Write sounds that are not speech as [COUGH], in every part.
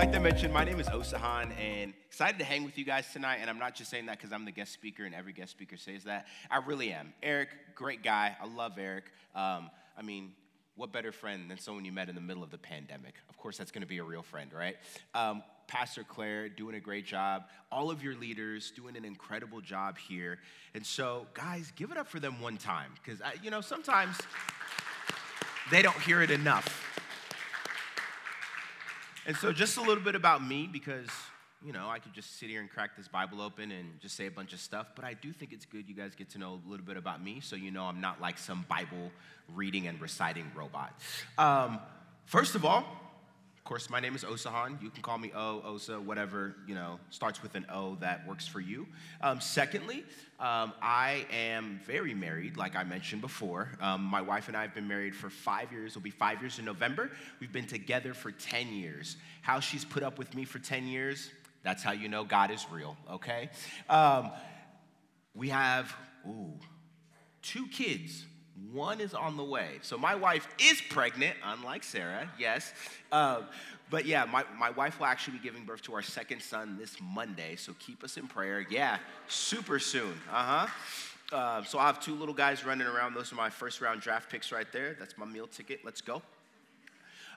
like I mentioned, my name is Osahan, and excited to hang with you guys tonight. And I'm not just saying that because I'm the guest speaker, and every guest speaker says that. I really am. Eric, great guy. I love Eric. Um, I mean, what better friend than someone you met in the middle of the pandemic? Of course, that's going to be a real friend, right? Um, Pastor Claire doing a great job. All of your leaders doing an incredible job here. And so, guys, give it up for them one time because, you know, sometimes they don't hear it enough. And so, just a little bit about me because, you know, I could just sit here and crack this Bible open and just say a bunch of stuff, but I do think it's good you guys get to know a little bit about me so you know I'm not like some Bible reading and reciting robot. Um, first of all, course, my name is Osahan. You can call me O, Osa, whatever, you know, starts with an O that works for you. Um, secondly, um, I am very married, like I mentioned before. Um, my wife and I have been married for five years. It'll be five years in November. We've been together for 10 years. How she's put up with me for 10 years, that's how you know God is real, okay? Um, we have, ooh, two kids one is on the way. So my wife is pregnant, unlike Sarah, yes. Uh, but yeah, my, my wife will actually be giving birth to our second son this Monday. So keep us in prayer. Yeah, super soon. Uh huh. Uh, so I have two little guys running around. Those are my first round draft picks right there. That's my meal ticket. Let's go.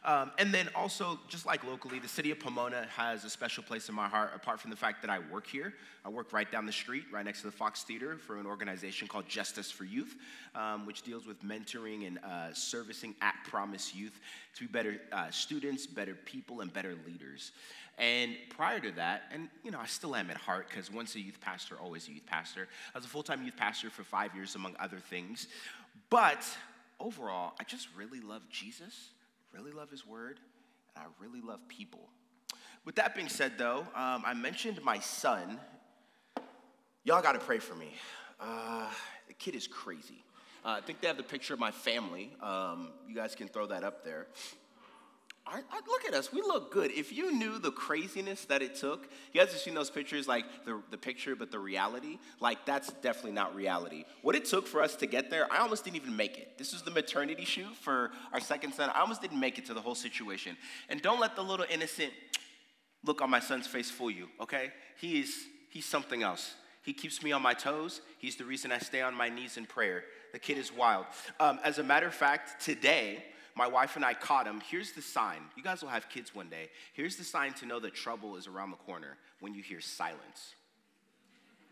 Um, and then also, just like locally, the city of Pomona has a special place in my heart, apart from the fact that I work here. I work right down the street, right next to the Fox Theater, for an organization called Justice for Youth, um, which deals with mentoring and uh, servicing at promise youth to be better uh, students, better people, and better leaders. And prior to that, and you know, I still am at heart because once a youth pastor, always a youth pastor. I was a full time youth pastor for five years, among other things. But overall, I just really love Jesus really love his word, and I really love people. With that being said, though, um, I mentioned my son. Y'all got to pray for me. Uh, the kid is crazy. Uh, I think they have the picture of my family. Um, you guys can throw that up there. I, I, look at us, we look good. If you knew the craziness that it took, you guys have seen those pictures, like the, the picture, but the reality, like that's definitely not reality. What it took for us to get there, I almost didn't even make it. This was the maternity shoot for our second son. I almost didn't make it to the whole situation. And don't let the little innocent look on my son's face fool you, okay? He is, he's something else. He keeps me on my toes. He's the reason I stay on my knees in prayer. The kid is wild. Um, as a matter of fact, today, my wife and I caught him. Here's the sign. You guys will have kids one day. Here's the sign to know that trouble is around the corner when you hear silence.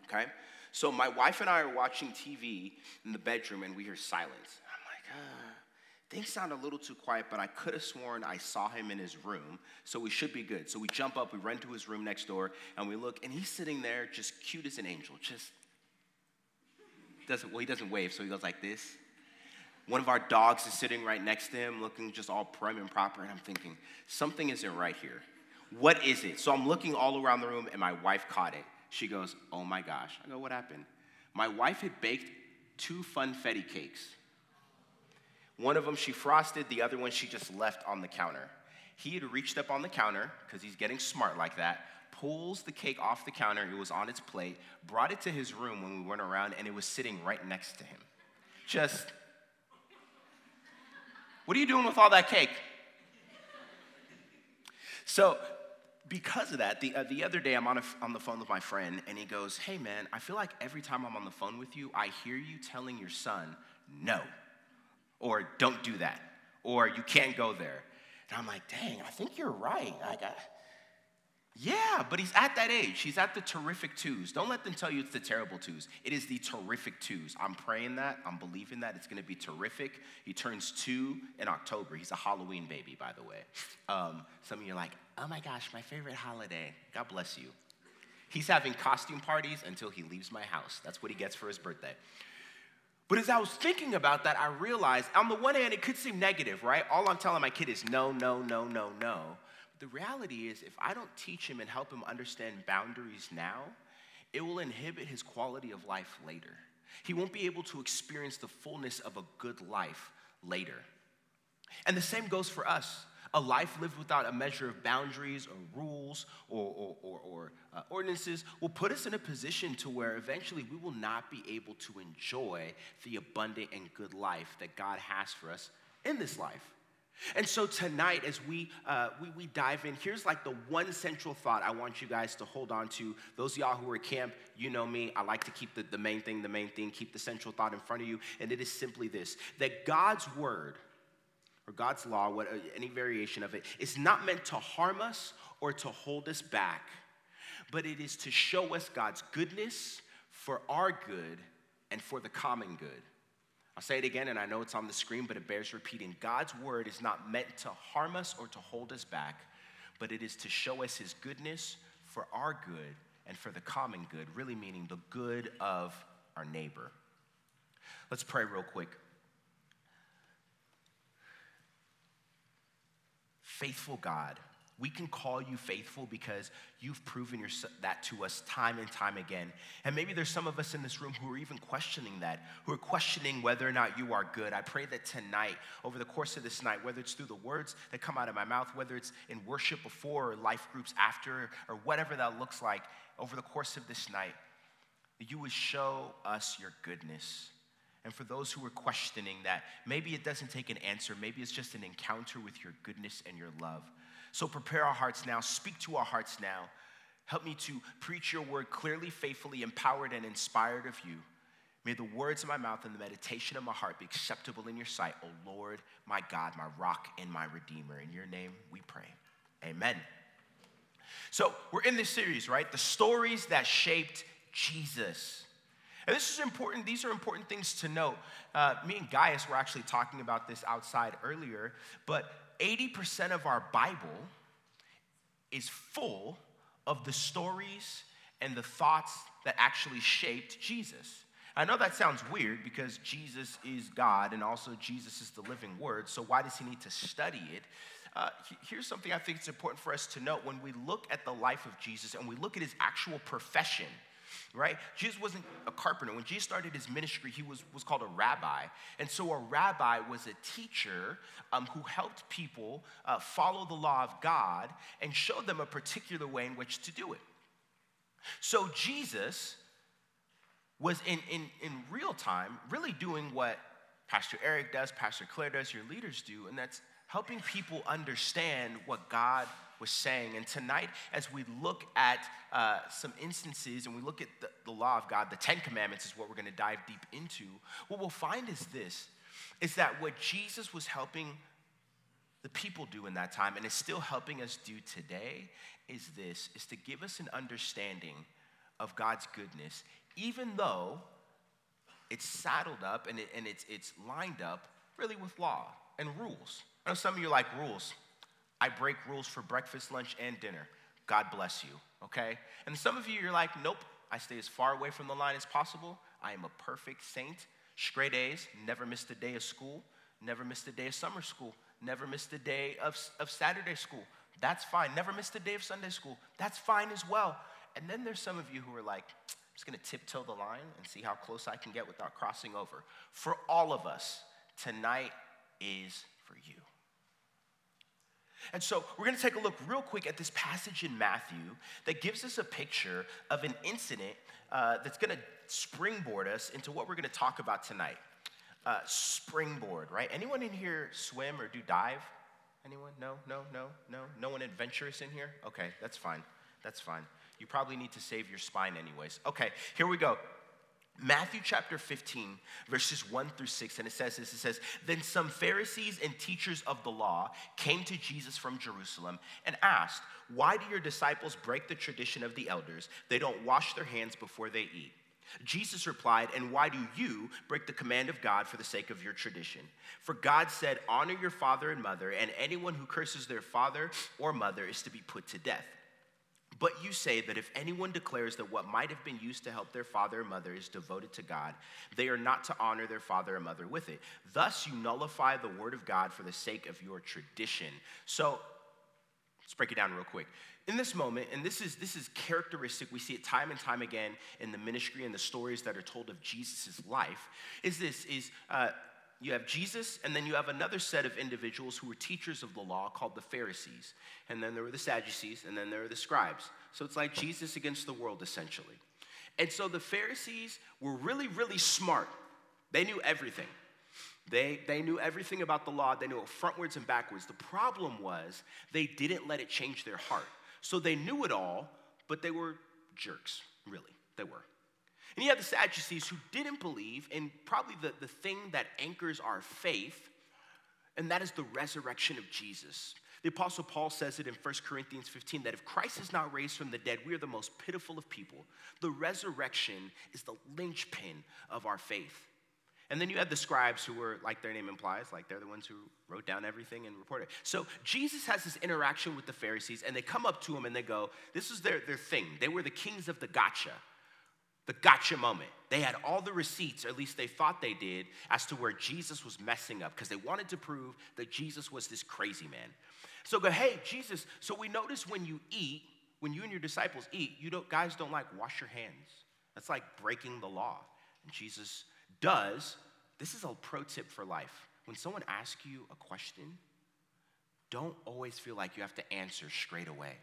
Okay? So my wife and I are watching TV in the bedroom and we hear silence. I'm like, ah. Things sound a little too quiet, but I could have sworn I saw him in his room, so we should be good. So we jump up, we run to his room next door, and we look, and he's sitting there just cute as an angel, just doesn't, well, he doesn't wave, so he goes like this. One of our dogs is sitting right next to him, looking just all prim and proper, and I'm thinking, something isn't right here. What is it? So I'm looking all around the room, and my wife caught it. She goes, Oh my gosh. I go, What happened? My wife had baked two funfetti cakes. One of them she frosted, the other one she just left on the counter. He had reached up on the counter, because he's getting smart like that, pulls the cake off the counter, it was on its plate, brought it to his room when we went around, and it was sitting right next to him. Just what are you doing with all that cake? So, because of that, the, uh, the other day I'm on, a, on the phone with my friend, and he goes, Hey man, I feel like every time I'm on the phone with you, I hear you telling your son, no, or don't do that, or you can't go there. And I'm like, Dang, I think you're right. I got, yeah, but he's at that age. He's at the terrific twos. Don't let them tell you it's the terrible twos. It is the terrific twos. I'm praying that. I'm believing that. It's going to be terrific. He turns two in October. He's a Halloween baby, by the way. Um, some of you are like, oh my gosh, my favorite holiday. God bless you. He's having costume parties until he leaves my house. That's what he gets for his birthday. But as I was thinking about that, I realized on the one hand, it could seem negative, right? All I'm telling my kid is no, no, no, no, no the reality is, if I don't teach him and help him understand boundaries now, it will inhibit his quality of life later. He won't be able to experience the fullness of a good life later. And the same goes for us. A life lived without a measure of boundaries or rules or, or, or, or uh, ordinances will put us in a position to where eventually we will not be able to enjoy the abundant and good life that God has for us in this life. And so tonight, as we, uh, we, we dive in, here's like the one central thought I want you guys to hold on to. Those of y'all who are at camp, you know me. I like to keep the, the main thing, the main thing, keep the central thought in front of you. And it is simply this that God's word or God's law, what, uh, any variation of it, is not meant to harm us or to hold us back, but it is to show us God's goodness for our good and for the common good. I'll say it again, and I know it's on the screen, but it bears repeating. God's word is not meant to harm us or to hold us back, but it is to show us his goodness for our good and for the common good, really meaning the good of our neighbor. Let's pray real quick. Faithful God, we can call you faithful because you've proven your, that to us time and time again. And maybe there's some of us in this room who are even questioning that, who are questioning whether or not you are good. I pray that tonight, over the course of this night, whether it's through the words that come out of my mouth, whether it's in worship before or life groups after, or whatever that looks like, over the course of this night, that you would show us your goodness. And for those who are questioning that, maybe it doesn't take an answer, maybe it's just an encounter with your goodness and your love. So prepare our hearts now, speak to our hearts now. Help me to preach your word clearly, faithfully, empowered, and inspired of you. May the words of my mouth and the meditation of my heart be acceptable in your sight, O Lord, my God, my rock, and my redeemer. In your name we pray. Amen. So we're in this series, right? The stories that shaped Jesus. And this is important, these are important things to note. Uh, me and Gaius were actually talking about this outside earlier, but 80% of our Bible is full of the stories and the thoughts that actually shaped Jesus. I know that sounds weird because Jesus is God and also Jesus is the living word, so why does he need to study it? Uh, here's something I think it's important for us to note when we look at the life of Jesus and we look at his actual profession right? Jesus wasn't a carpenter. When Jesus started his ministry, he was, was called a rabbi. And so a rabbi was a teacher um, who helped people uh, follow the law of God and showed them a particular way in which to do it. So Jesus was in, in, in real time really doing what Pastor Eric does, Pastor Claire does, your leaders do, and that's helping people understand what God was saying. And tonight, as we look at uh, some instances and we look at the, the law of God, the Ten Commandments is what we're going to dive deep into. What we'll find is this is that what Jesus was helping the people do in that time and is still helping us do today is this is to give us an understanding of God's goodness, even though it's saddled up and, it, and it's, it's lined up really with law and rules. I know some of you like rules. I break rules for breakfast, lunch, and dinner. God bless you, okay? And some of you, you're like, nope, I stay as far away from the line as possible. I am a perfect saint. Straight A's, never missed a day of school, never missed a day of summer school, never missed a day of, of Saturday school. That's fine. Never missed a day of Sunday school. That's fine as well. And then there's some of you who are like, I'm just gonna tiptoe the line and see how close I can get without crossing over. For all of us, tonight is for you. And so we're going to take a look real quick at this passage in Matthew that gives us a picture of an incident uh, that's going to springboard us into what we're going to talk about tonight. Uh, springboard, right? Anyone in here swim or do dive? Anyone? No, no, no, no. No one adventurous in here? Okay, that's fine. That's fine. You probably need to save your spine, anyways. Okay, here we go. Matthew chapter 15, verses 1 through 6, and it says this it says, Then some Pharisees and teachers of the law came to Jesus from Jerusalem and asked, Why do your disciples break the tradition of the elders? They don't wash their hands before they eat. Jesus replied, And why do you break the command of God for the sake of your tradition? For God said, Honor your father and mother, and anyone who curses their father or mother is to be put to death. But you say that if anyone declares that what might have been used to help their father or mother is devoted to God, they are not to honor their father or mother with it. Thus, you nullify the word of God for the sake of your tradition. So, Let's break it down real quick. In this moment, and this is this is characteristic, we see it time and time again in the ministry and the stories that are told of Jesus' life, is this is uh, you have Jesus, and then you have another set of individuals who were teachers of the law called the Pharisees. And then there were the Sadducees, and then there were the scribes. So it's like Jesus against the world, essentially. And so the Pharisees were really, really smart. They knew everything. They, they knew everything about the law, they knew it frontwards and backwards. The problem was they didn't let it change their heart. So they knew it all, but they were jerks, really. They were. And you have the Sadducees who didn't believe in probably the, the thing that anchors our faith, and that is the resurrection of Jesus. The Apostle Paul says it in 1 Corinthians 15 that if Christ is not raised from the dead, we are the most pitiful of people. The resurrection is the linchpin of our faith. And then you have the scribes who were, like their name implies, like they're the ones who wrote down everything and reported. So Jesus has this interaction with the Pharisees, and they come up to him and they go, This is their, their thing. They were the kings of the gotcha, the gotcha moment. They had all the receipts, or at least they thought they did, as to where Jesus was messing up, because they wanted to prove that Jesus was this crazy man. So go, Hey, Jesus, so we notice when you eat, when you and your disciples eat, you don't, guys don't like wash your hands. That's like breaking the law. And Jesus does, this is a pro tip for life. When someone asks you a question, don't always feel like you have to answer straight away.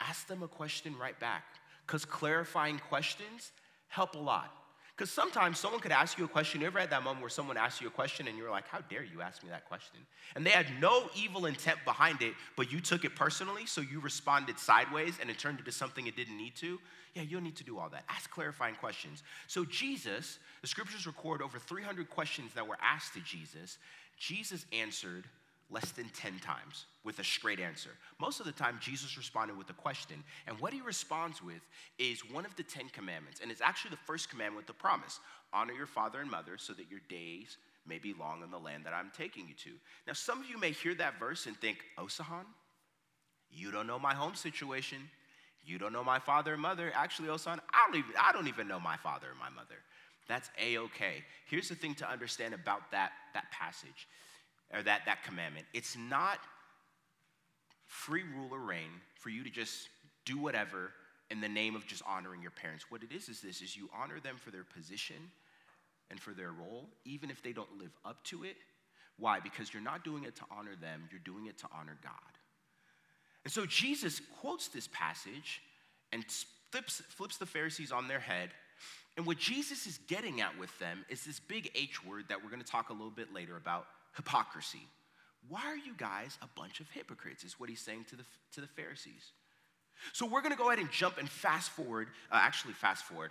Ask them a question right back, because clarifying questions help a lot. Because sometimes someone could ask you a question. You ever had that moment where someone asked you a question and you're like, How dare you ask me that question? And they had no evil intent behind it, but you took it personally, so you responded sideways and it turned into something it didn't need to. Yeah, you don't need to do all that. Ask clarifying questions. So, Jesus, the scriptures record over 300 questions that were asked to Jesus. Jesus answered less than 10 times with a straight answer. Most of the time, Jesus responded with a question. And what he responds with is one of the 10 commandments. And it's actually the first commandment with the promise honor your father and mother so that your days may be long in the land that I'm taking you to. Now, some of you may hear that verse and think, Oh, Sahan, you don't know my home situation. You don't know my father and mother. Actually, Osan, I don't even, I don't even know my father and my mother. That's a-okay. Here's the thing to understand about that, that passage or that, that commandment. It's not free rule or reign for you to just do whatever in the name of just honoring your parents. What it is is this is you honor them for their position and for their role, even if they don't live up to it. Why? Because you're not doing it to honor them, you're doing it to honor God. And so Jesus quotes this passage and flips, flips the Pharisees on their head. And what Jesus is getting at with them is this big H word that we're going to talk a little bit later about hypocrisy. Why are you guys a bunch of hypocrites? Is what he's saying to the, to the Pharisees. So we're going to go ahead and jump and fast forward, uh, actually, fast forward,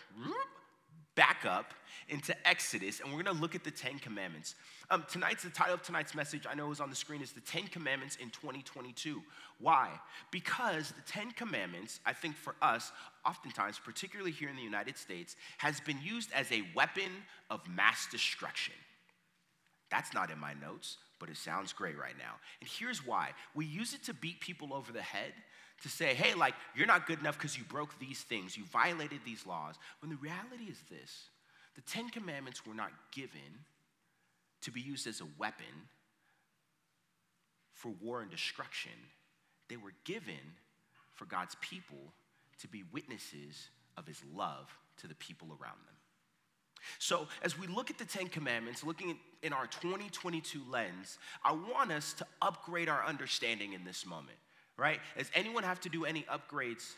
back up into Exodus, and we're going to look at the Ten Commandments. Um, tonight's the title of tonight's message. I know it was on the screen. Is the Ten Commandments in 2022? Why? Because the Ten Commandments, I think for us, oftentimes, particularly here in the United States, has been used as a weapon of mass destruction. That's not in my notes, but it sounds great right now. And here's why: we use it to beat people over the head to say, hey, like, you're not good enough because you broke these things, you violated these laws. When the reality is this the Ten Commandments were not given to be used as a weapon for war and destruction, they were given for God's people to be witnesses of his love to the people around them. So, as we look at the Ten Commandments, looking in our 2022 lens, I want us to upgrade our understanding in this moment right? Does anyone have to do any upgrades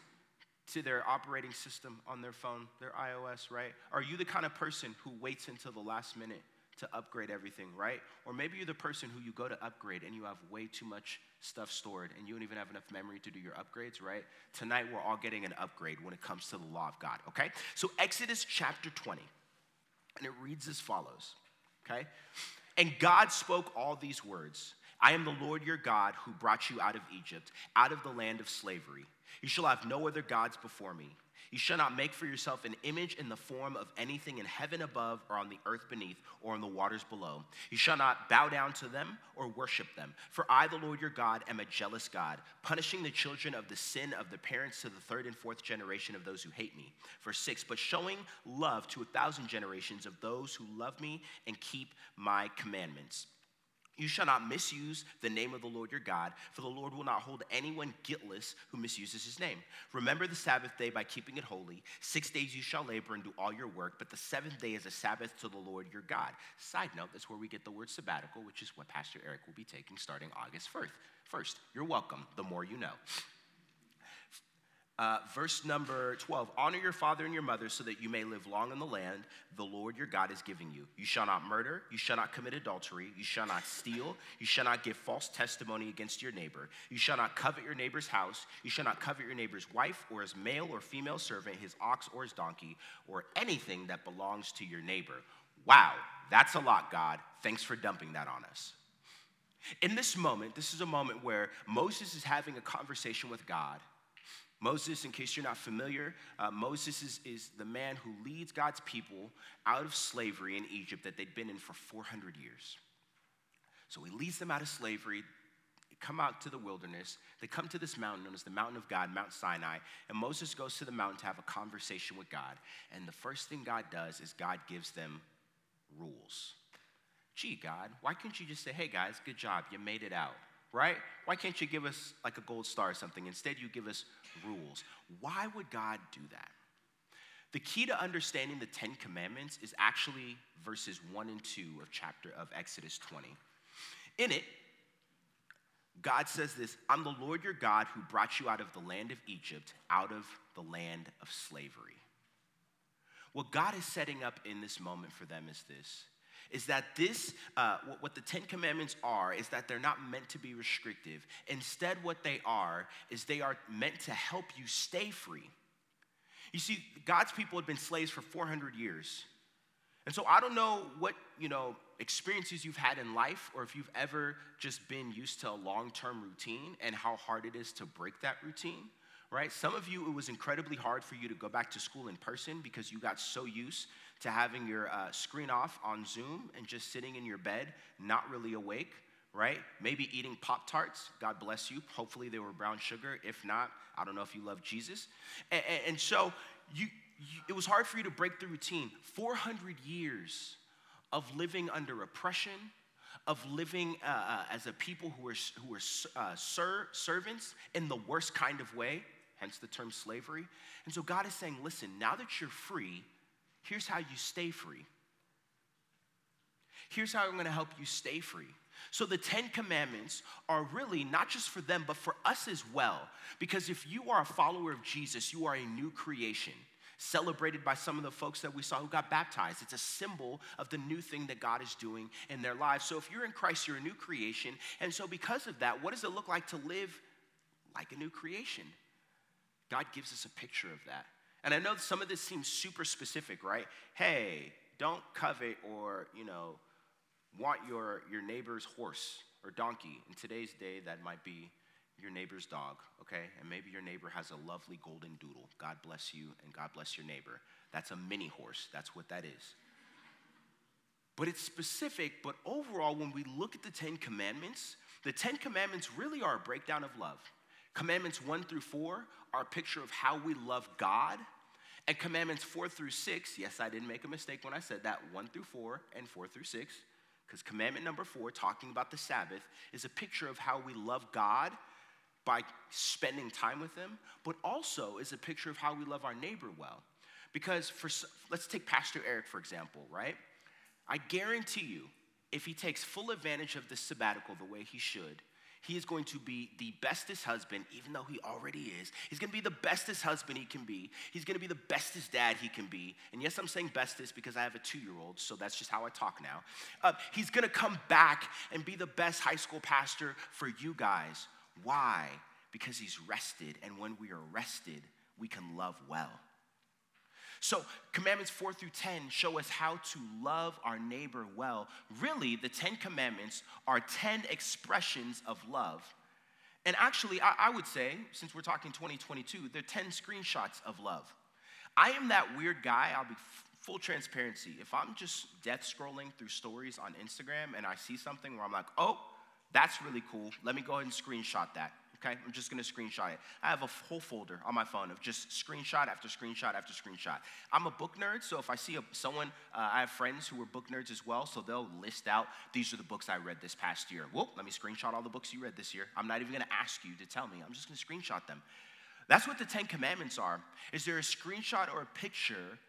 to their operating system on their phone, their iOS, right? Are you the kind of person who waits until the last minute to upgrade everything, right? Or maybe you're the person who you go to upgrade and you have way too much stuff stored and you don't even have enough memory to do your upgrades, right? Tonight we're all getting an upgrade when it comes to the law of God, okay? So Exodus chapter 20, and it reads as follows, okay? And God spoke all these words. I am the Lord your God who brought you out of Egypt, out of the land of slavery. You shall have no other gods before me. You shall not make for yourself an image in the form of anything in heaven above, or on the earth beneath, or in the waters below. You shall not bow down to them or worship them. For I, the Lord your God, am a jealous God, punishing the children of the sin of the parents to the third and fourth generation of those who hate me. Verse 6 But showing love to a thousand generations of those who love me and keep my commandments. You shall not misuse the name of the Lord your God, for the Lord will not hold anyone guiltless who misuses his name. Remember the Sabbath day by keeping it holy. Six days you shall labor and do all your work, but the seventh day is a Sabbath to the Lord your God. Side note, that's where we get the word sabbatical, which is what Pastor Eric will be taking starting August 1st. First, you're welcome, the more you know. Uh, verse number 12 Honor your father and your mother so that you may live long in the land the Lord your God is giving you. You shall not murder, you shall not commit adultery, you shall not steal, you shall not give false testimony against your neighbor, you shall not covet your neighbor's house, you shall not covet your neighbor's wife or his male or female servant, his ox or his donkey, or anything that belongs to your neighbor. Wow, that's a lot, God. Thanks for dumping that on us. In this moment, this is a moment where Moses is having a conversation with God Moses, in case you're not familiar, uh, Moses is, is the man who leads God's people out of slavery in Egypt that they'd been in for 400 years. So he leads them out of slavery, come out to the wilderness. They come to this mountain known as the Mountain of God, Mount Sinai. And Moses goes to the mountain to have a conversation with God. And the first thing God does is God gives them rules. Gee, God, why couldn't you just say, hey guys, good job, you made it out? Right? Why can't you give us like a gold star or something? Instead, you give us rules. Why would God do that? The key to understanding the Ten Commandments is actually verses 1 and 2 of chapter of Exodus 20. In it, God says this I'm the Lord your God who brought you out of the land of Egypt, out of the land of slavery. What God is setting up in this moment for them is this is that this, uh, what the Ten Commandments are, is that they're not meant to be restrictive. Instead, what they are is they are meant to help you stay free. You see, God's people had been slaves for 400 years. And so I don't know what, you know, experiences you've had in life or if you've ever just been used to a long-term routine and how hard it is to break that routine right? Some of you, it was incredibly hard for you to go back to school in person because you got so used to having your uh, screen off on Zoom and just sitting in your bed, not really awake, right? Maybe eating Pop Tarts. God bless you. Hopefully they were brown sugar. If not, I don't know if you love Jesus. And, and, and so you, you, it was hard for you to break the routine. 400 years of living under oppression, of living uh, uh, as a people who are, who are uh, ser- servants in the worst kind of way, hence the term slavery. And so God is saying, listen, now that you're free, Here's how you stay free. Here's how I'm gonna help you stay free. So, the Ten Commandments are really not just for them, but for us as well. Because if you are a follower of Jesus, you are a new creation, celebrated by some of the folks that we saw who got baptized. It's a symbol of the new thing that God is doing in their lives. So, if you're in Christ, you're a new creation. And so, because of that, what does it look like to live like a new creation? God gives us a picture of that. And I know some of this seems super specific, right? Hey, don't covet or, you know, want your, your neighbor's horse or donkey. In today's day, that might be your neighbor's dog, okay? And maybe your neighbor has a lovely golden doodle. God bless you and God bless your neighbor. That's a mini horse. That's what that is. But it's specific, but overall, when we look at the Ten Commandments, the Ten Commandments really are a breakdown of love. Commandments one through four are a picture of how we love God and commandments four through six, yes, I didn't make a mistake when I said that, one through four and four through six, because commandment number four, talking about the Sabbath, is a picture of how we love God by spending time with Him, but also is a picture of how we love our neighbor well. Because for, let's take Pastor Eric, for example, right? I guarantee you, if he takes full advantage of this sabbatical the way he should, he is going to be the bestest husband, even though he already is. He's going to be the bestest husband he can be. He's going to be the bestest dad he can be. And yes, I'm saying bestest because I have a two year old, so that's just how I talk now. Uh, he's going to come back and be the best high school pastor for you guys. Why? Because he's rested, and when we are rested, we can love well. So, commandments four through 10 show us how to love our neighbor well. Really, the 10 commandments are 10 expressions of love. And actually, I, I would say, since we're talking 2022, they're 10 screenshots of love. I am that weird guy, I'll be full transparency. If I'm just death scrolling through stories on Instagram and I see something where I'm like, oh, that's really cool, let me go ahead and screenshot that okay? I'm just gonna screenshot it. I have a whole folder on my phone of just screenshot after screenshot after screenshot. I'm a book nerd, so if I see a, someone, uh, I have friends who are book nerds as well, so they'll list out, these are the books I read this past year. Whoop, let me screenshot all the books you read this year. I'm not even gonna ask you to tell me, I'm just gonna screenshot them. That's what the Ten Commandments are. Is there a screenshot or a picture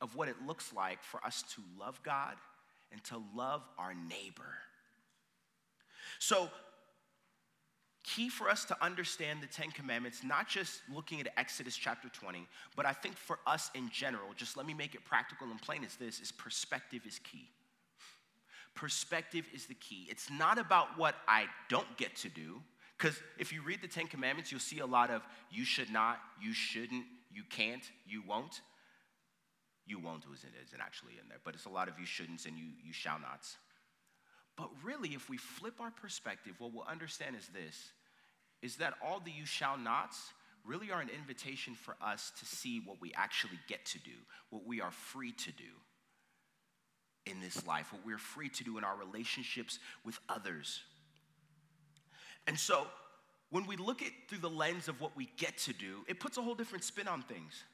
of what it looks like for us to love God and to love our neighbor? So key for us to understand the Ten Commandments, not just looking at Exodus chapter 20, but I think for us in general, just let me make it practical and plain as this, is perspective is key. Perspective is the key. It's not about what I don't get to do, because if you read the Ten Commandments, you'll see a lot of you should not, you shouldn't, you can't, you won't. You won't isn't actually in there, but it's a lot of you shouldn'ts and you, you shall nots. But really, if we flip our perspective, what we'll understand is this is that all the you shall nots really are an invitation for us to see what we actually get to do, what we are free to do in this life, what we're free to do in our relationships with others. And so, when we look at through the lens of what we get to do, it puts a whole different spin on things.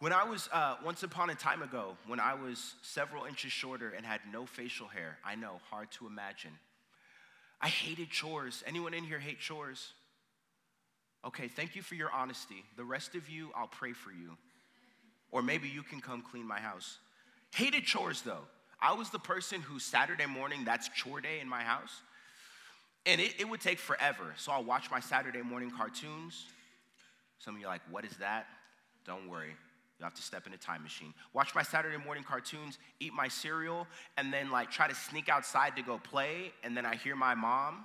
When I was, uh, once upon a time ago, when I was several inches shorter and had no facial hair, I know, hard to imagine. I hated chores. Anyone in here hate chores? Okay, thank you for your honesty. The rest of you, I'll pray for you. Or maybe you can come clean my house. Hated chores though. I was the person who Saturday morning, that's chore day in my house. And it, it would take forever. So I'll watch my Saturday morning cartoons. Some of you are like, what is that? Don't worry. You have to step in a time machine. Watch my Saturday morning cartoons, eat my cereal, and then like try to sneak outside to go play. And then I hear my mom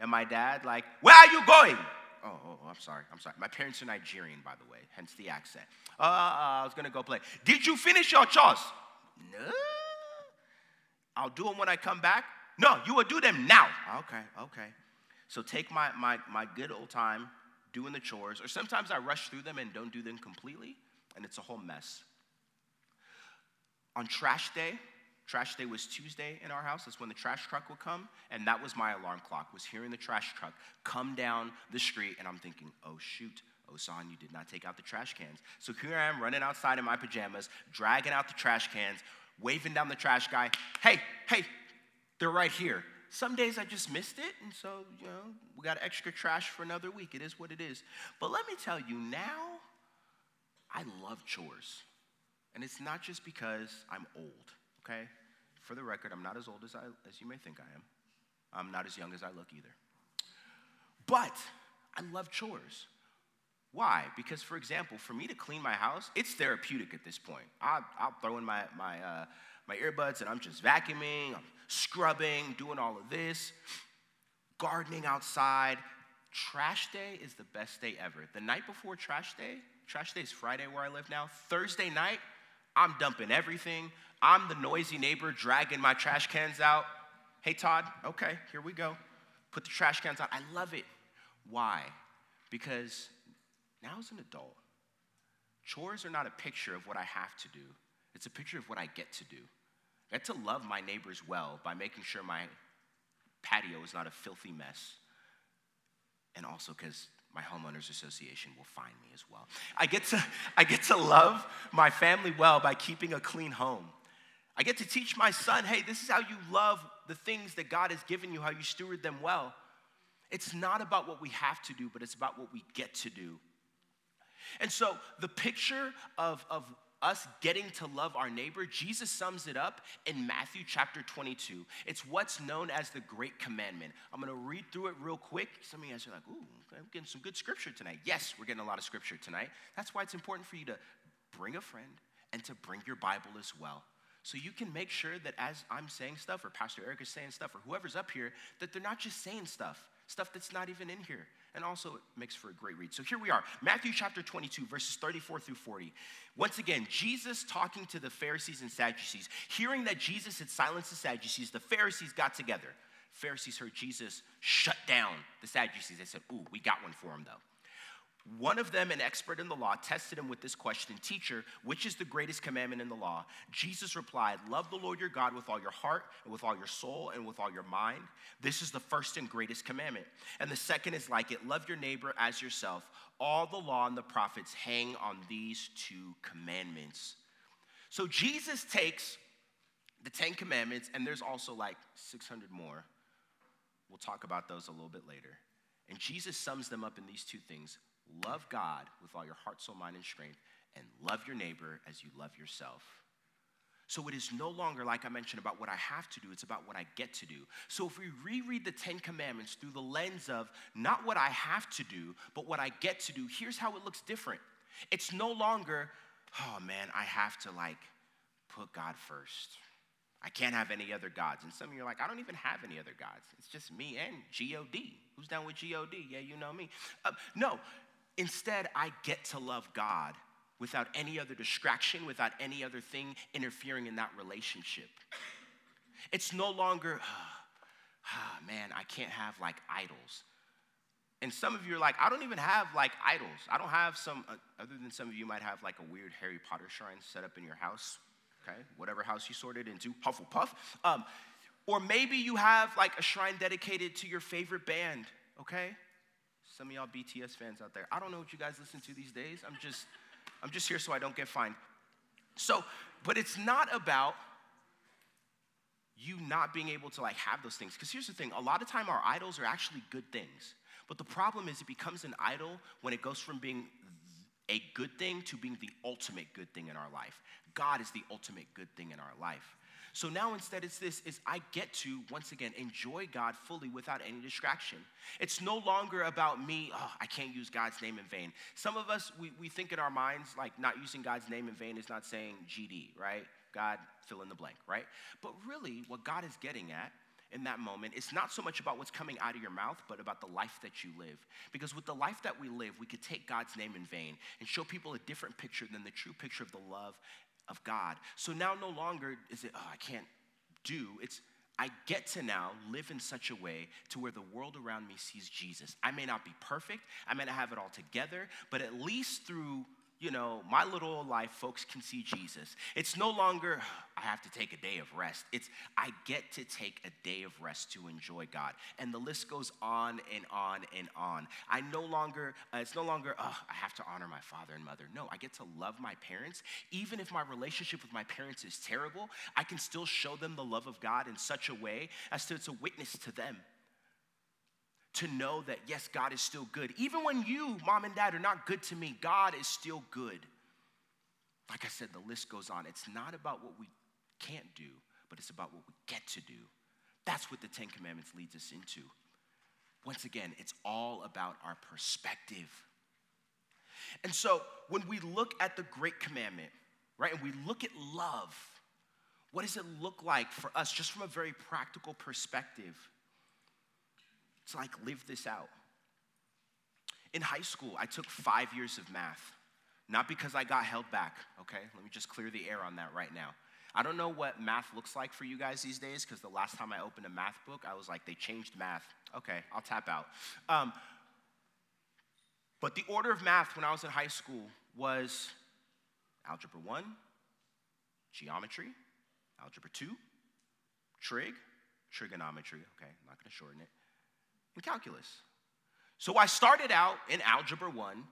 and my dad like, Where are you going? Oh, oh, oh I'm sorry. I'm sorry. My parents are Nigerian, by the way, hence the accent. Uh, uh, I was gonna go play. Did you finish your chores? No. I'll do them when I come back. No, you will do them now. Okay, okay. So take my, my, my good old time doing the chores, or sometimes I rush through them and don't do them completely and it's a whole mess. On trash day, trash day was Tuesday in our house. That's when the trash truck would come, and that was my alarm clock. Was hearing the trash truck come down the street, and I'm thinking, oh shoot, Osan, you did not take out the trash cans. So here I am running outside in my pajamas, dragging out the trash cans, waving down the trash guy. Hey, hey, they're right here. Some days I just missed it, and so, you know, we got extra trash for another week. It is what it is. But let me tell you, now I love chores. And it's not just because I'm old, okay? For the record, I'm not as old as, I, as you may think I am. I'm not as young as I look either. But I love chores. Why? Because, for example, for me to clean my house, it's therapeutic at this point. I'll, I'll throw in my, my, uh, my earbuds and I'm just vacuuming, I'm scrubbing, doing all of this, gardening outside. Trash day is the best day ever. The night before trash day, Trash day is Friday where I live now. Thursday night, I'm dumping everything. I'm the noisy neighbor dragging my trash cans out. Hey, Todd, okay, here we go. Put the trash cans out. I love it. Why? Because now as an adult, chores are not a picture of what I have to do, it's a picture of what I get to do. I get to love my neighbors well by making sure my patio is not a filthy mess. And also because my homeowners association will find me as well. I get to [LAUGHS] I get to love my family well by keeping a clean home. I get to teach my son, hey, this is how you love the things that God has given you, how you steward them well. It's not about what we have to do, but it's about what we get to do. And so the picture of, of us getting to love our neighbor, Jesus sums it up in Matthew chapter 22. It's what's known as the Great Commandment. I'm gonna read through it real quick. Some of you guys are like, ooh, I'm getting some good scripture tonight. Yes, we're getting a lot of scripture tonight. That's why it's important for you to bring a friend and to bring your Bible as well. So you can make sure that as I'm saying stuff, or Pastor Eric is saying stuff, or whoever's up here, that they're not just saying stuff, stuff that's not even in here and also it makes for a great read. So here we are, Matthew chapter 22, verses 34 through 40. Once again, Jesus talking to the Pharisees and Sadducees. Hearing that Jesus had silenced the Sadducees, the Pharisees got together. Pharisees heard Jesus shut down the Sadducees. They said, Ooh, we got one for him though. One of them, an expert in the law, tested him with this question Teacher, which is the greatest commandment in the law? Jesus replied, Love the Lord your God with all your heart, and with all your soul, and with all your mind. This is the first and greatest commandment. And the second is like it love your neighbor as yourself. All the law and the prophets hang on these two commandments. So Jesus takes the Ten Commandments, and there's also like 600 more. We'll talk about those a little bit later. And Jesus sums them up in these two things love God with all your heart, soul, mind, and strength, and love your neighbor as you love yourself. So it is no longer, like I mentioned, about what I have to do, it's about what I get to do. So if we reread the Ten Commandments through the lens of not what I have to do, but what I get to do, here's how it looks different. It's no longer, oh man, I have to like put God first. I can't have any other gods. And some of you are like, I don't even have any other gods. It's just me and G-O-D. Who's down with G-O-D? Yeah, you know me. Uh, no, instead, I get to love God without any other distraction, without any other thing interfering in that relationship. It's no longer, [SIGHS] [SIGHS] ah, man, I can't have like idols. And some of you are like, I don't even have like idols. I don't have some, uh, other than some of you might have like a weird Harry Potter shrine set up in your house okay? Whatever house you sorted into, Hufflepuff. Um, or maybe you have like a shrine dedicated to your favorite band, okay? Some of y'all BTS fans out there. I don't know what you guys listen to these days. I'm just, I'm just here so I don't get fined. So, but it's not about you not being able to like have those things. Because here's the thing: a lot of time our idols are actually good things. But the problem is it becomes an idol when it goes from being a good thing to being the ultimate good thing in our life. God is the ultimate good thing in our life. So now instead it's this is I get to once again enjoy God fully without any distraction. It's no longer about me, oh, I can't use God's name in vain. Some of us we, we think in our minds like not using God's name in vain is not saying GD, right? God fill in the blank, right? But really what God is getting at in that moment, it's not so much about what's coming out of your mouth, but about the life that you live. Because with the life that we live, we could take God's name in vain and show people a different picture than the true picture of the love of God. So now no longer is it, oh, I can't do. It's, I get to now live in such a way to where the world around me sees Jesus. I may not be perfect, I may not have it all together, but at least through you know, my little life, folks can see Jesus. It's no longer, I have to take a day of rest. It's, I get to take a day of rest to enjoy God. And the list goes on and on and on. I no longer, uh, it's no longer, oh, I have to honor my father and mother. No, I get to love my parents. Even if my relationship with my parents is terrible, I can still show them the love of God in such a way as to it's a witness to them to know that, yes, God is still good. Even when you, mom and dad, are not good to me, God is still good. Like I said, the list goes on. It's not about what we can't do, but it's about what we get to do. That's what the Ten Commandments leads us into. Once again, it's all about our perspective. And so when we look at the great commandment, right, and we look at love, what does it look like for us just from a very practical perspective? To like live this out. In high school, I took five years of math. Not because I got held back, okay? Let me just clear the air on that right now. I don't know what math looks like for you guys these days because the last time I opened a math book, I was like, they changed math. Okay, I'll tap out. Um, but the order of math when I was in high school was algebra 1, geometry, algebra 2, trig, trigonometry. Okay, I'm not going to shorten it in calculus. So I started out in Algebra 1,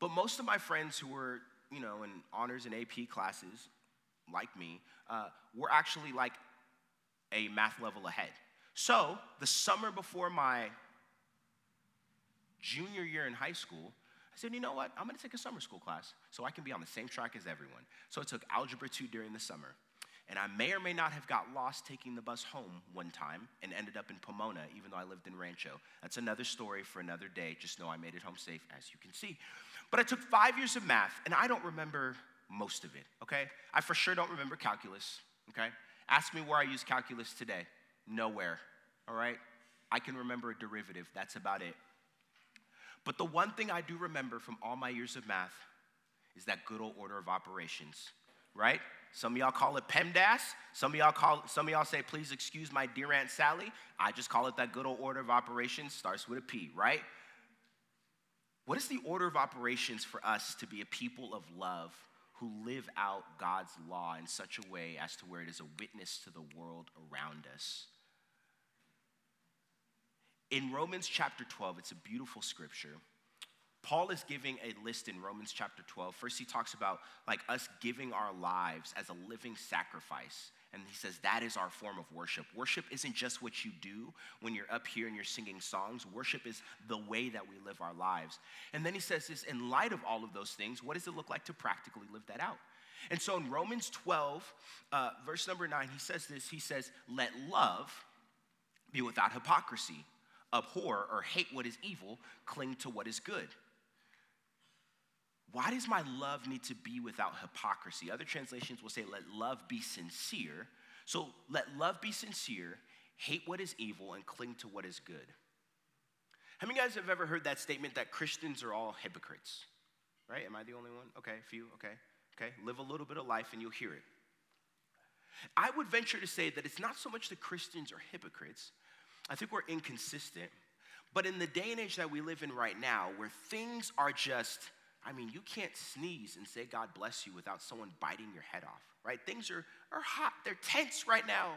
but most of my friends who were, you know, in honors and AP classes, like me, uh, were actually like a math level ahead. So the summer before my junior year in high school, I said, you know what? I'm gonna take a summer school class so I can be on the same track as everyone. So I took Algebra 2 during the summer. And I may or may not have got lost taking the bus home one time and ended up in Pomona, even though I lived in Rancho. That's another story for another day. Just know I made it home safe, as you can see. But I took five years of math, and I don't remember most of it, okay? I for sure don't remember calculus, okay? Ask me where I use calculus today. Nowhere, all right? I can remember a derivative, that's about it. But the one thing I do remember from all my years of math is that good old order of operations, right? Some of y'all call it PEMDAS. Some of y'all call some of y'all say, please excuse my dear Aunt Sally. I just call it that good old order of operations, starts with a P, right? What is the order of operations for us to be a people of love who live out God's law in such a way as to where it is a witness to the world around us? In Romans chapter 12, it's a beautiful scripture. Paul is giving a list in Romans chapter 12. First, he talks about like us giving our lives as a living sacrifice. And he says that is our form of worship. Worship isn't just what you do when you're up here and you're singing songs. Worship is the way that we live our lives. And then he says this in light of all of those things, what does it look like to practically live that out? And so in Romans 12, uh, verse number 9, he says this He says, Let love be without hypocrisy abhor or hate what is evil, cling to what is good. Why does my love need to be without hypocrisy? Other translations will say, let love be sincere. So let love be sincere, hate what is evil, and cling to what is good. How many guys have ever heard that statement that Christians are all hypocrites? Right? Am I the only one? Okay, a few, okay, okay. Live a little bit of life and you'll hear it. I would venture to say that it's not so much that Christians are hypocrites, I think we're inconsistent. But in the day and age that we live in right now, where things are just, I mean, you can't sneeze and say God bless you without someone biting your head off, right? Things are, are hot, they're tense right now.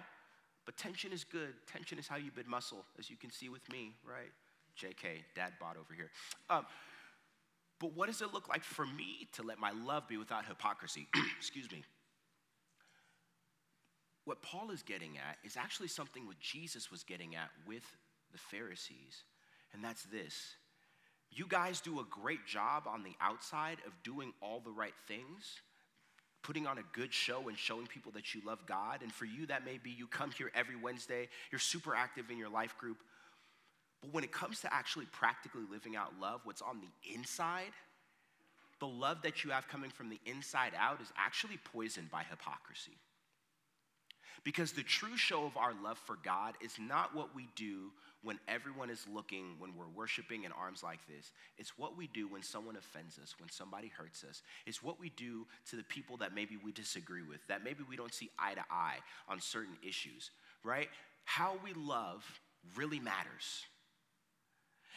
But tension is good. Tension is how you build muscle, as you can see with me, right? JK, dad bought over here. Um, but what does it look like for me to let my love be without hypocrisy? [CLEARS THROAT] Excuse me. What Paul is getting at is actually something what Jesus was getting at with the Pharisees, and that's this. You guys do a great job on the outside of doing all the right things, putting on a good show and showing people that you love God. And for you, that may be you come here every Wednesday, you're super active in your life group. But when it comes to actually practically living out love, what's on the inside, the love that you have coming from the inside out is actually poisoned by hypocrisy. Because the true show of our love for God is not what we do when everyone is looking, when we're worshiping in arms like this. It's what we do when someone offends us, when somebody hurts us. It's what we do to the people that maybe we disagree with, that maybe we don't see eye to eye on certain issues, right? How we love really matters.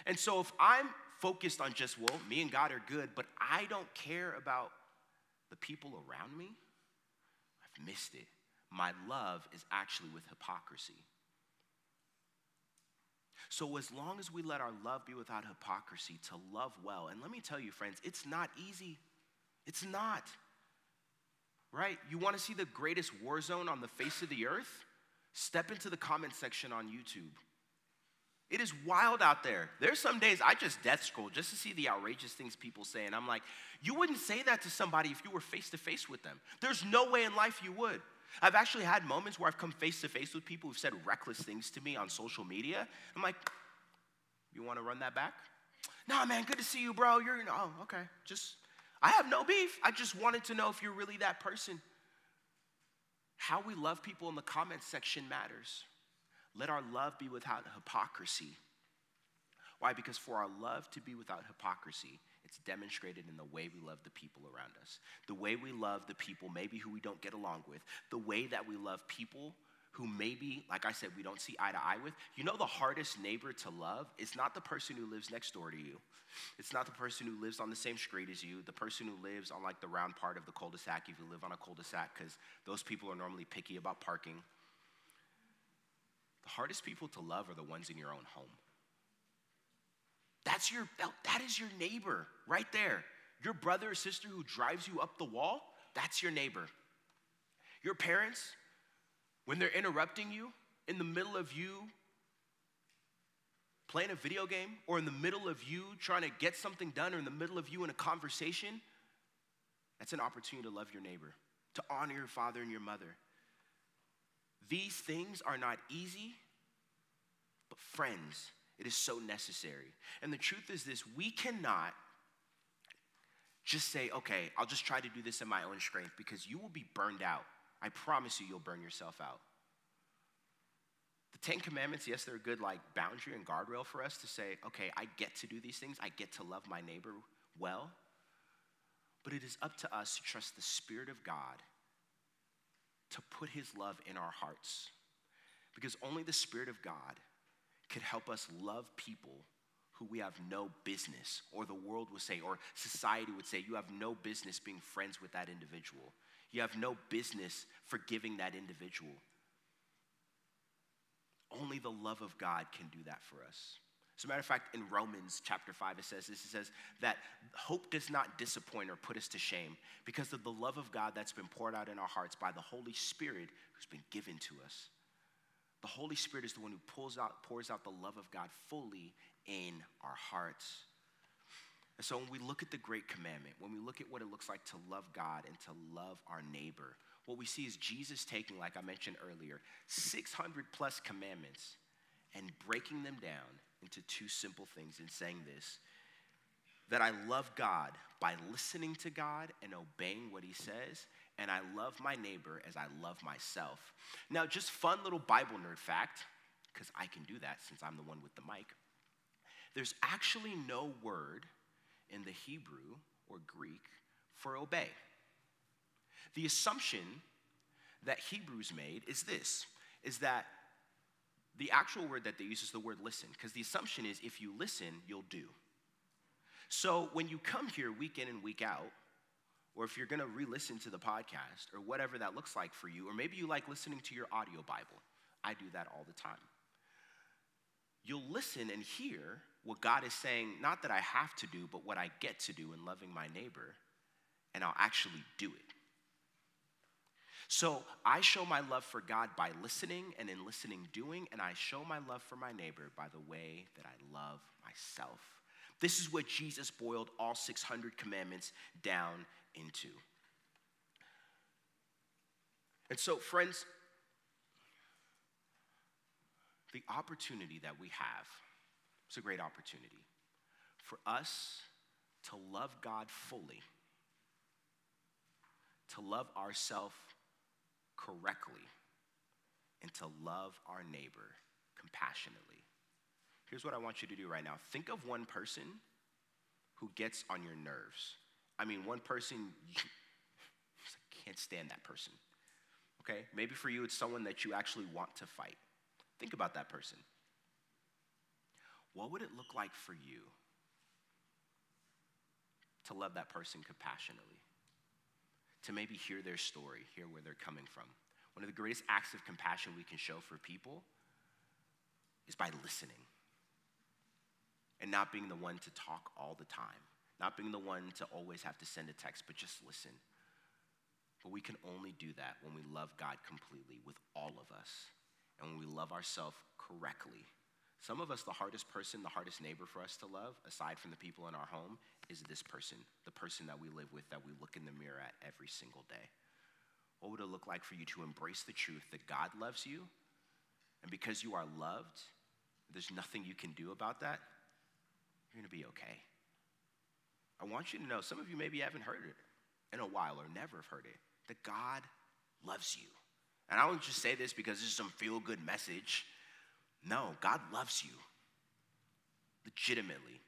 And so if I'm focused on just, well, me and God are good, but I don't care about the people around me, I've missed it my love is actually with hypocrisy. So, as long as we let our love be without hypocrisy, to love well, and let me tell you, friends, it's not easy. It's not. Right? You want to see the greatest war zone on the face of the earth? Step into the comment section on YouTube. It is wild out there. There's some days I just death scroll just to see the outrageous things people say. And I'm like, you wouldn't say that to somebody if you were face to face with them. There's no way in life you would. I've actually had moments where I've come face to face with people who've said reckless things to me on social media. I'm like, you want to run that back? Nah, man, good to see you, bro. You're, oh, okay. Just, I have no beef. I just wanted to know if you're really that person. How we love people in the comments section matters. Let our love be without hypocrisy. Why? Because for our love to be without hypocrisy, it's demonstrated in the way we love the people around us, the way we love the people maybe who we don't get along with, the way that we love people who maybe, like I said, we don't see eye to eye with. You know, the hardest neighbor to love is not the person who lives next door to you. It's not the person who lives on the same street as you, the person who lives on like the round part of the cul de sac if you live on a cul de sac, because those people are normally picky about parking. The hardest people to love are the ones in your own home. That's your, that is your neighbor right there. Your brother or sister who drives you up the wall, that's your neighbor. Your parents, when they're interrupting you in the middle of you playing a video game, or in the middle of you trying to get something done, or in the middle of you in a conversation, that's an opportunity to love your neighbor, to honor your father and your mother. These things are not easy, but friends, it is so necessary. And the truth is this we cannot just say, okay, I'll just try to do this in my own strength because you will be burned out. I promise you, you'll burn yourself out. The Ten Commandments, yes, they're a good like boundary and guardrail for us to say, okay, I get to do these things, I get to love my neighbor well. But it is up to us to trust the Spirit of God to put His love in our hearts. Because only the Spirit of God could help us love people who we have no business, or the world would say, or society would say, you have no business being friends with that individual. You have no business forgiving that individual. Only the love of God can do that for us. As a matter of fact, in Romans chapter 5, it says this it says that hope does not disappoint or put us to shame because of the love of God that's been poured out in our hearts by the Holy Spirit who's been given to us. The Holy Spirit is the one who pulls out, pours out the love of God fully in our hearts. And so when we look at the great commandment, when we look at what it looks like to love God and to love our neighbor, what we see is Jesus taking, like I mentioned earlier, 600 plus commandments and breaking them down into two simple things and saying this that I love God by listening to God and obeying what He says, and I love my neighbor as I love myself. Now, just fun little Bible nerd fact, because I can do that since I'm the one with the mic. There's actually no word in the Hebrew or Greek for obey. The assumption that Hebrews made is this is that the actual word that they use is the word listen, because the assumption is if you listen, you'll do. So when you come here week in and week out, or if you're gonna re listen to the podcast, or whatever that looks like for you, or maybe you like listening to your audio Bible, I do that all the time. You'll listen and hear what God is saying, not that I have to do, but what I get to do in loving my neighbor, and I'll actually do it. So I show my love for God by listening, and in listening, doing, and I show my love for my neighbor by the way that I love myself. This is what Jesus boiled all 600 commandments down into. And so, friends, the opportunity that we have, it's a great opportunity for us to love God fully, to love ourselves correctly, and to love our neighbor compassionately. Here's what I want you to do right now think of one person who gets on your nerves. I mean, one person, you can't stand that person. Okay? Maybe for you, it's someone that you actually want to fight. Think about that person. What would it look like for you to love that person compassionately? To maybe hear their story, hear where they're coming from. One of the greatest acts of compassion we can show for people is by listening and not being the one to talk all the time, not being the one to always have to send a text, but just listen. But we can only do that when we love God completely with all of us and when we love ourselves correctly. Some of us, the hardest person, the hardest neighbor for us to love, aside from the people in our home, is this person, the person that we live with, that we look in the mirror at every single day. What would it look like for you to embrace the truth that God loves you? And because you are loved, there's nothing you can do about that, you're gonna be okay. I want you to know, some of you maybe haven't heard it in a while or never have heard it, that God loves you. And I don't just say this because this is some feel good message. No, God loves you legitimately.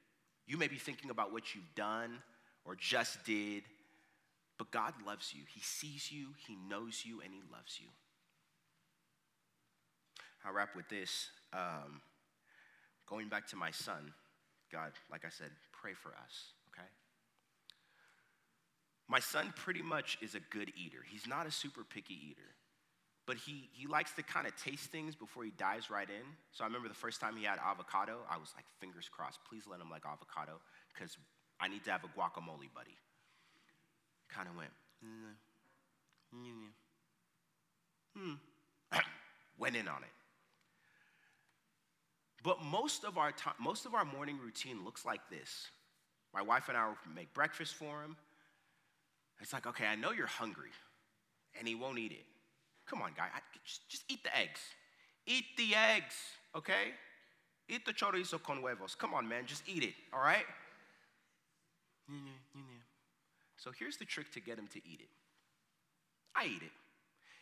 You may be thinking about what you've done or just did, but God loves you. He sees you, He knows you, and He loves you. I'll wrap with this. Um, going back to my son, God, like I said, pray for us, okay? My son pretty much is a good eater. He's not a super picky eater but he, he likes to kind of taste things before he dives right in. So I remember the first time he had avocado, I was like, fingers crossed, please let him like avocado, because I need to have a guacamole buddy. Kind of went, hmm, [CLEARS THROAT] went in on it. But most of our time, most of our morning routine looks like this. My wife and I make breakfast for him. It's like, okay, I know you're hungry, and he won't eat it. Come on, guy, I, just, just eat the eggs. Eat the eggs, okay? Eat the chorizo con huevos. Come on, man, just eat it, all right? So here's the trick to get him to eat it. I eat it.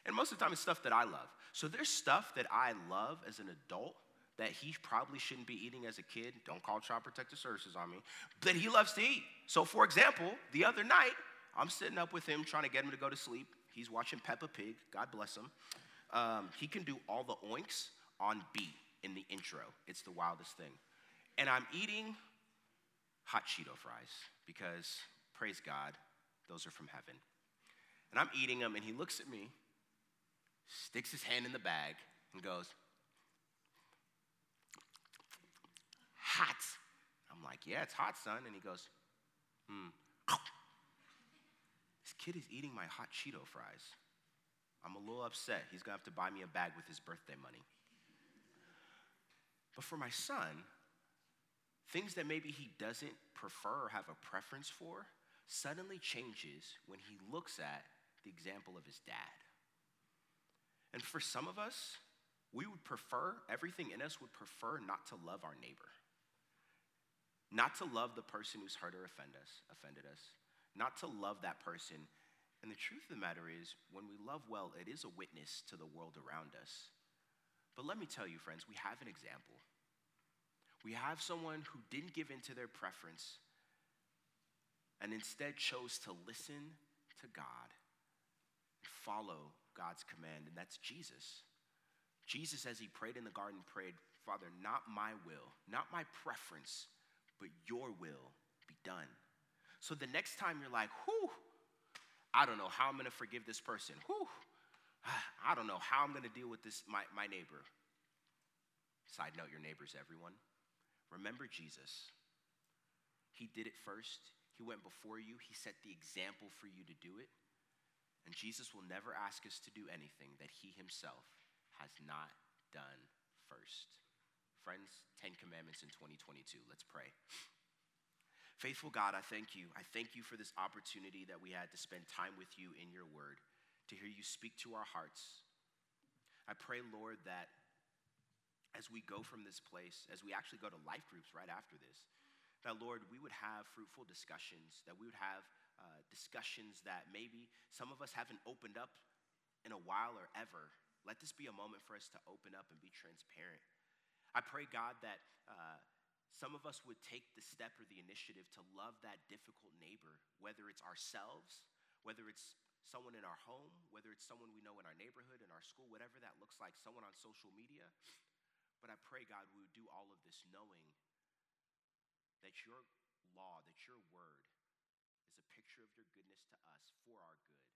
And most of the time, it's stuff that I love. So there's stuff that I love as an adult that he probably shouldn't be eating as a kid. Don't call Child Protective Services on me. That he loves to eat. So, for example, the other night, I'm sitting up with him trying to get him to go to sleep. He's watching Peppa Pig. God bless him. Um, he can do all the oinks on beat in the intro. It's the wildest thing. And I'm eating hot Cheeto fries because, praise God, those are from heaven. And I'm eating them, and he looks at me, sticks his hand in the bag, and goes, Hot. I'm like, Yeah, it's hot, son. And he goes, Hmm. Kid is eating my hot Cheeto fries. I'm a little upset. He's gonna have to buy me a bag with his birthday money. But for my son, things that maybe he doesn't prefer or have a preference for suddenly changes when he looks at the example of his dad. And for some of us, we would prefer, everything in us would prefer not to love our neighbor. Not to love the person who's hurt or offend us, offended us. Not to love that person. And the truth of the matter is, when we love well, it is a witness to the world around us. But let me tell you, friends, we have an example. We have someone who didn't give in to their preference and instead chose to listen to God and follow God's command, and that's Jesus. Jesus, as he prayed in the garden, prayed, Father, not my will, not my preference, but your will be done. So the next time you're like, whew, I don't know how I'm gonna forgive this person. Whew, [SIGHS] I don't know how I'm gonna deal with this, my, my neighbor. Side note, your neighbor's everyone. Remember Jesus. He did it first. He went before you. He set the example for you to do it. And Jesus will never ask us to do anything that he himself has not done first. Friends, 10 commandments in 2022. Let's pray. Faithful God, I thank you. I thank you for this opportunity that we had to spend time with you in your word, to hear you speak to our hearts. I pray, Lord, that as we go from this place, as we actually go to life groups right after this, that, Lord, we would have fruitful discussions, that we would have uh, discussions that maybe some of us haven't opened up in a while or ever. Let this be a moment for us to open up and be transparent. I pray, God, that uh, some of us would take the step or the initiative to love that difficult neighbor, whether it's ourselves, whether it's someone in our home, whether it's someone we know in our neighborhood, in our school, whatever that looks like, someone on social media. But I pray, God, we would do all of this knowing that your law, that your word is a picture of your goodness to us for our good.